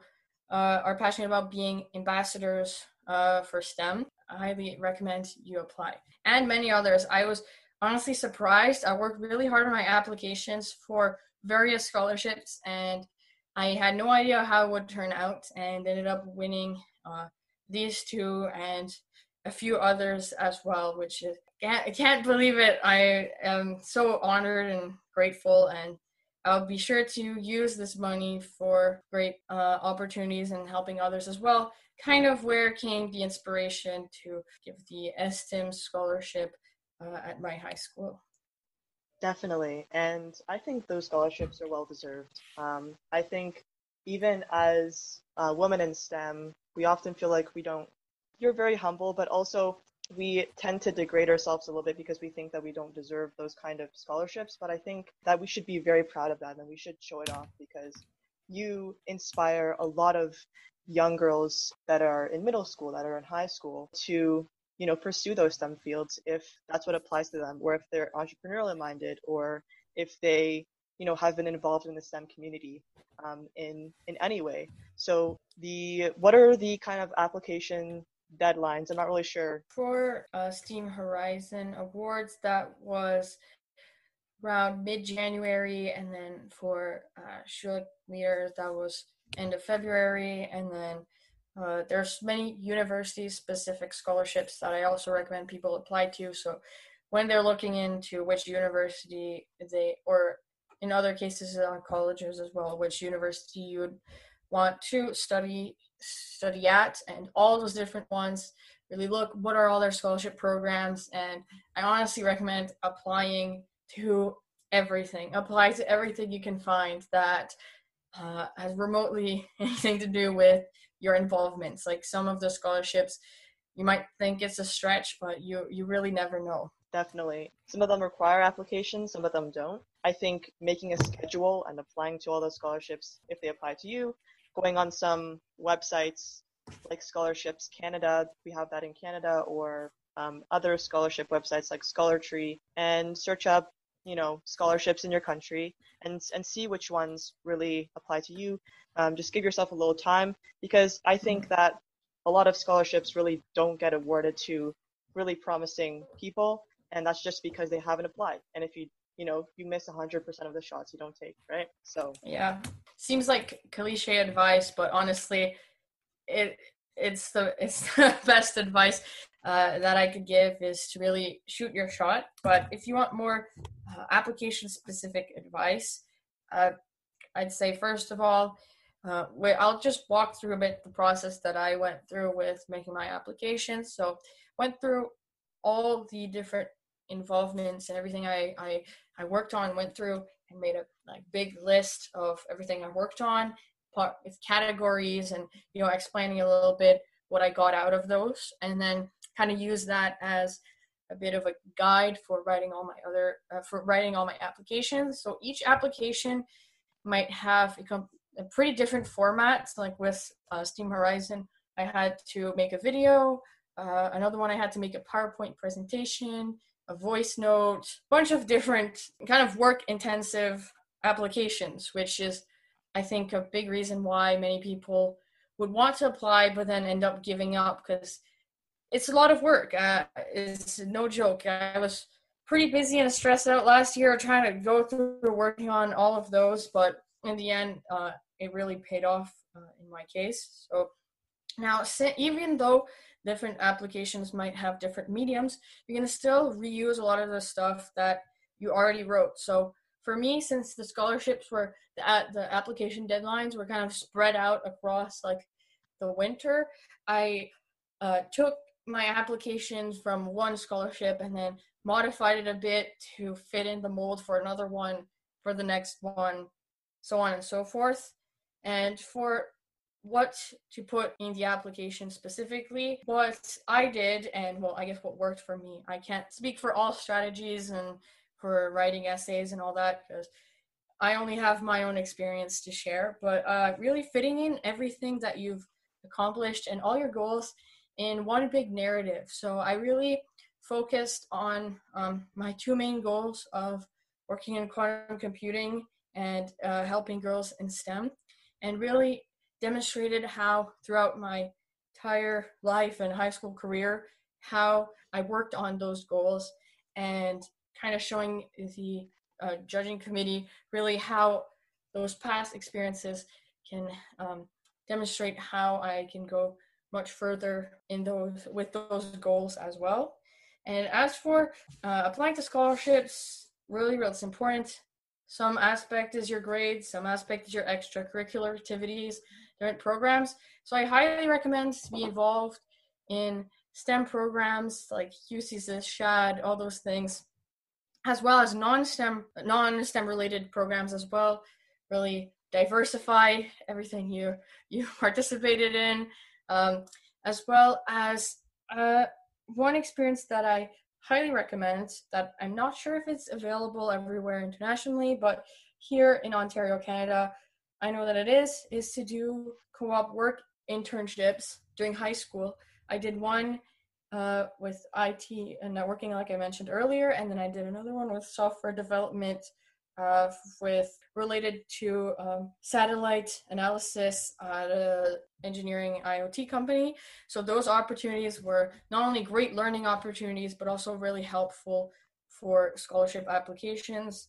uh, are passionate about being ambassadors uh, for STEM. I highly recommend you apply. And many others. I was honestly surprised. I worked really hard on my applications for various scholarships and I had no idea how it would turn out and ended up winning uh, these two and a few others as well, which is I can't believe it. I am so honored and grateful, and I'll be sure to use this money for great uh, opportunities and helping others as well. Kind of where came the inspiration to give the STEM scholarship uh, at my high school.
Definitely, and I think those scholarships are well deserved. Um, I think even as uh, women in STEM, we often feel like we don't. You're very humble, but also we tend to degrade ourselves a little bit because we think that we don't deserve those kind of scholarships. But I think that we should be very proud of that and we should show it off because you inspire a lot of young girls that are in middle school, that are in high school to, you know, pursue those STEM fields if that's what applies to them, or if they're entrepreneurially minded, or if they, you know, have been involved in the STEM community um, in in any way. So the what are the kind of application deadlines. I'm not really sure.
For uh, STEAM Horizon Awards, that was around mid January, and then for uh, Schulich Leader, that was end of February, and then uh, there's many university specific scholarships that I also recommend people apply to. So when they're looking into which university they, or in other cases on colleges as well, which university you would want to study study at and all those different ones. Really look what are all their scholarship programs? And i honestly recommend applying to everything. Apply to everything you can find that uh, has remotely [laughs] anything to do with your involvements. Like some of the scholarships you might think it's a stretch but you you really never know.
Definitely. Some of them require applications some of them don't. I think making a schedule and applying to all those scholarships if they apply to you going on some websites like Scholarships Canada, we have that in Canada, or um, other scholarship websites like Scholartree, and search up, you know, scholarships in your country and and see which ones really apply to you. Um, just give yourself a little time because I think that a lot of scholarships really don't get awarded to really promising people, and that's just because they haven't applied. And if you you know you miss 100% of the shots you don't take right so
yeah seems like cliche advice but honestly it it's the [laughs] it's the best advice uh, that I could give is to really shoot your shot. But if you want more uh, application specific advice, uh, I'd say first of all, uh, wait, I'll just walk through a bit the process that I went through with making my application. So went through all the different involvements and everything I, I I worked on, went through and made a like big list of everything I worked on, with categories and you know explaining a little bit what I got out of those, and then kind of use that as a bit of a guide for writing all my other uh, for writing all my applications. So each application might have a, a pretty different formats. Like with uh, Steam Horizon, I had to make a video. Uh, another one, I had to make a PowerPoint presentation, a voice note, bunch of different kind of work intensive applications, which is, I think, a big reason why many people would want to apply but then end up giving up because it's a lot of work. Uh, it's no joke. I was pretty busy and stressed out last year trying to go through working on all of those, but in the end, uh, it really paid off uh, in my case. So now, even though different applications might have different mediums, you're gonna still reuse a lot of the stuff that you already wrote. So for me, since the scholarships were the, the application deadlines were kind of spread out across like the winter, I uh, took my applications from one scholarship and then modified it a bit to fit in the mold for another one for the next one, so on and so forth. And for what to put in the application specifically, what I did, and well, I guess what worked for me. I can't speak for all strategies and for writing essays and all that because I only have my own experience to share, but uh, really fitting in everything that you've accomplished and all your goals in one big narrative. So I really focused on um, my two main goals of working in quantum computing and uh, helping girls in STEM, and really demonstrated how throughout my entire life and high school career how I worked on those goals and kind of showing the uh, judging committee really how those past experiences can um, demonstrate how I can go much further in those with those goals as well. And as for uh, applying to scholarships, really, really, it's important. Some aspect is your grades, some aspect is your extracurricular activities, different programs. So I highly recommend to be involved in STEM programs like QCSYS, SHAD, all those things, as well as non-STEM, non-STEM related programs as well. Really diversify everything you you [laughs] participated in um, as well as uh, one experience that I highly recommend that I'm not sure if it's available everywhere internationally, but here in Ontario, Canada, I know that it is, is to do co op work internships during high school. I did one uh, with IT and networking, like I mentioned earlier, and then I did another one with software development uh, with related to um, satellite analysis at an engineering IoT company. So those opportunities were not only great learning opportunities, but also really helpful for scholarship applications.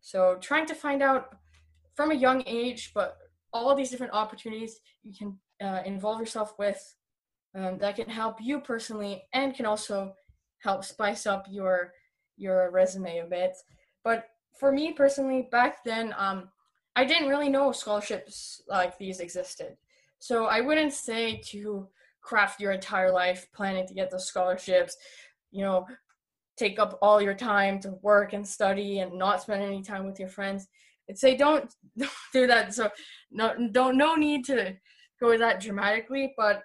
So trying to find out from a young age, but all these different opportunities you can uh, involve yourself with um, that can help you personally and can also help spice up your your resume a bit. But for me personally, back then, um, I didn't really know scholarships like these existed. So I wouldn't say to craft your entire life planning to get those scholarships, you know, take up all your time to work and study and not spend any time with your friends. I'd say don't, don't [laughs] do that. So no, don't no need to go that dramatically, but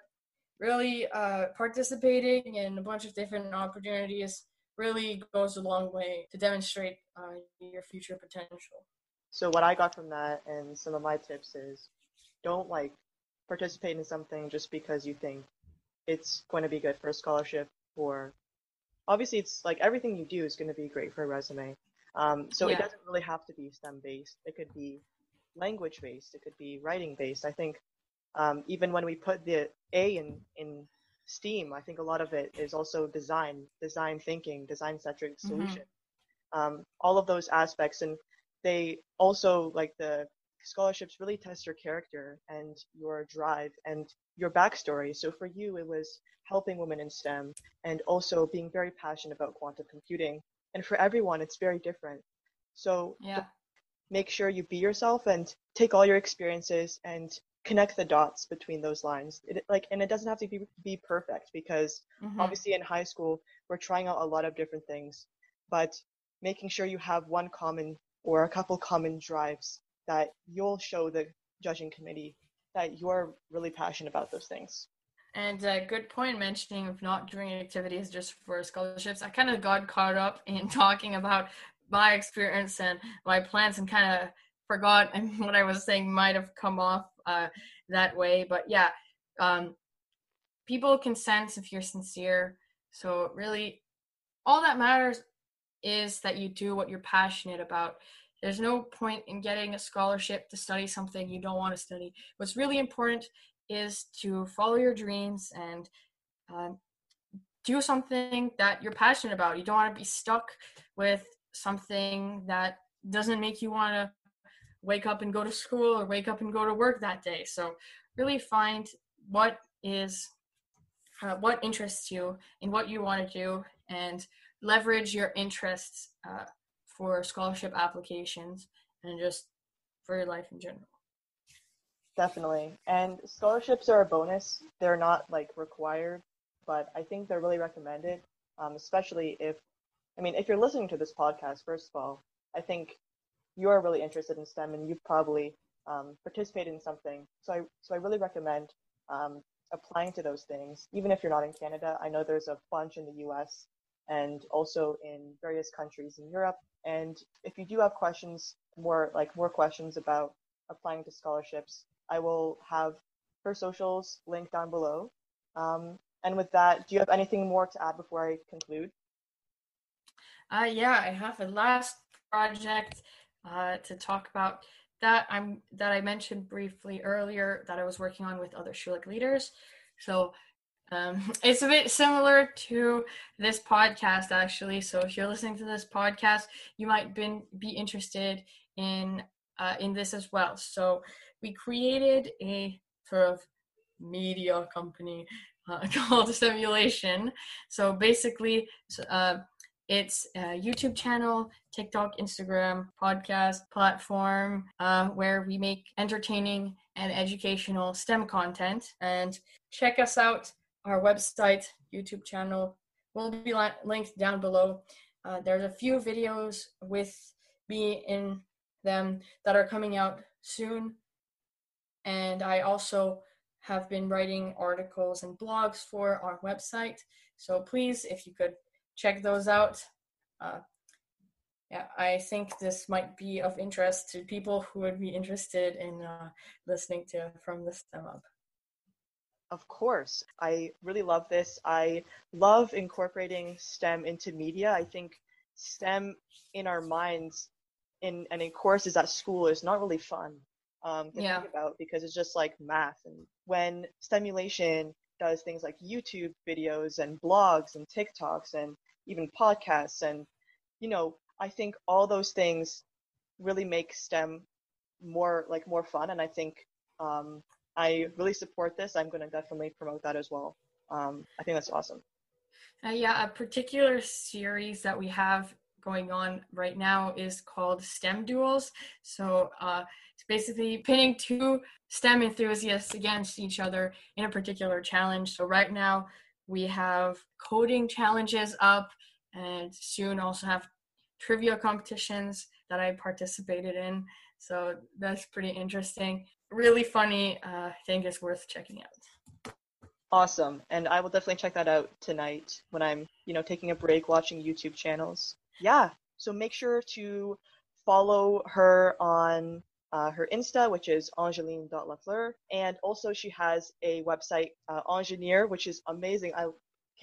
really uh, participating in a bunch of different opportunities really goes a long way to demonstrate uh, your future potential.
So what I got from that and some of my tips is don't like participate in something just because you think it's going to be good for a scholarship or obviously it's like everything you do is going to be great for a resume. Um, so yeah. it doesn't really have to be STEM based. It could be language based. It could be writing based. I think um, even when we put the A in in STEAM, I think a lot of it is also design, design thinking, design centric mm-hmm. solution. Mm-hmm. Um, all of those aspects, and they also like the scholarships really test your character and your drive and your backstory. So for you, it was helping women in STEM and also being very passionate about quantum computing. And for everyone, it's very different. So
yeah.
make sure you be yourself and take all your experiences and connect the dots between those lines. It, like, and it doesn't have to be, be perfect because mm-hmm. obviously in high school we're trying out a lot of different things, but making sure you have one common or a couple common drives that you'll show the judging committee that you're really passionate about those things.
And good point mentioning of not doing activities just for scholarships. I kind of got caught up in [laughs] talking about my experience and my plans and kind of forgot [laughs] what I was saying might have come off uh, that way. But yeah, um, people can sense if you're sincere. So really, all that matters is that you do what you're passionate about. There's no point in getting a scholarship to study something you don't want to study. What's really important is to follow your dreams and uh, do something that you're passionate about. You don't want to be stuck with something that doesn't make you want to wake up and go to school or wake up and go to work that day. So really find what is uh, what interests you and what you want to do and leverage your interests uh, for scholarship applications and just for your life in general.
Definitely. And scholarships are a bonus. They're not like required, but I think they're really recommended, um, especially if, I mean, if you're listening to this podcast, first of all, I think you're really interested in STEM and you've probably um, participated in something. So I, so I really recommend um, applying to those things, even if you're not in Canada. I know there's a bunch in the US and also in various countries in Europe. And if you do have questions, more like more questions about applying to scholarships, I will have her socials linked down below. Um, and with that, do you have anything more to add before I conclude?
Uh, yeah, I have a last project uh, to talk about that I'm that I mentioned briefly earlier that I was working on with other Schulich leaders. So um, [laughs] it's a bit similar to this podcast, actually. So if you're listening to this podcast, you might been, be interested in uh, in this as well. So we created a sort of media company uh, [laughs] called Stemulation. So basically, uh, it's a YouTube channel, TikTok, Instagram, podcast platform uh, where we make entertaining and educational STEM content. And check us out our website, YouTube channel will be li- linked down below. Uh, there's a few videos with me in them that are coming out soon. And I also have been writing articles and blogs for our website. So please, if you could check those out. Uh, yeah, I think this might be of interest to people who would be interested in uh, listening to From the STEM Up.
Of course. I really love this. I love incorporating STEM into media. I think STEM in our minds in and in courses at school is not really fun um, to yeah. think about because it's just like math. And when Stemulation does things like YouTube videos and blogs and TikToks and even podcasts and you know, I think all those things really make STEM more like more fun and I think um, I really support this. I'm going to definitely promote that as well. Um, I think that's awesome.
Uh, yeah, a particular series that we have going on right now is called STEM Duels. So uh, it's basically pinning two STEM enthusiasts against each other in a particular challenge. So right now we have coding challenges up, and soon also have trivia competitions that I participated in. So that's pretty interesting really funny. Uh, I think it's worth checking out.
Awesome, and I will definitely check that out tonight when I'm, you know, taking a break watching YouTube channels. Yeah, so make sure to follow her on uh, her Insta, which is angeline.lafleur, and also she has a website, uh, Angieneer, which is amazing. I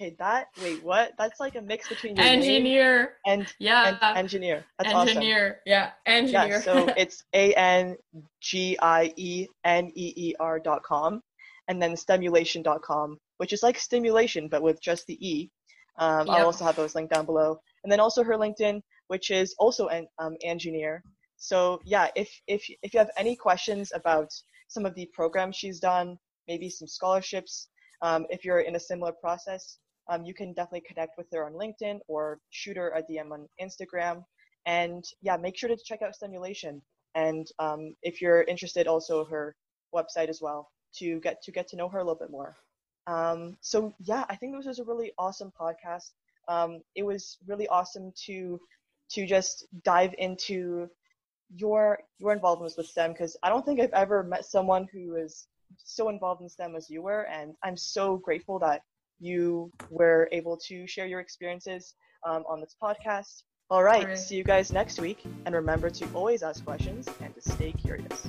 okay, that wait, what? That's like a mix between
engineer
and yeah, and engineer. That's
engineer,
awesome.
yeah, engineer. Yeah,
so [laughs] it's a n g i e n e e r dot com, and then stemulation dot com, which is like stimulation but with just the e. Um, yep. I'll also have those linked down below, and then also her LinkedIn, which is also an um, engineer. So yeah, if if if you have any questions about some of the programs she's done, maybe some scholarships, um, if you're in a similar process, um, you can definitely connect with her on LinkedIn or shoot her a DM on Instagram. And yeah, make sure to check out Stemulation. And um, if you're interested, also her website as well to get to get to know her a little bit more. Um, so yeah, I think this was a really awesome podcast. Um, it was really awesome to to just dive into your your involvement with STEM because I don't think I've ever met someone who is so involved in STEM as you were, and I'm so grateful that you were able to share your experiences um, on this podcast. All right, All right, see you guys next week, and remember to always ask questions and to stay curious.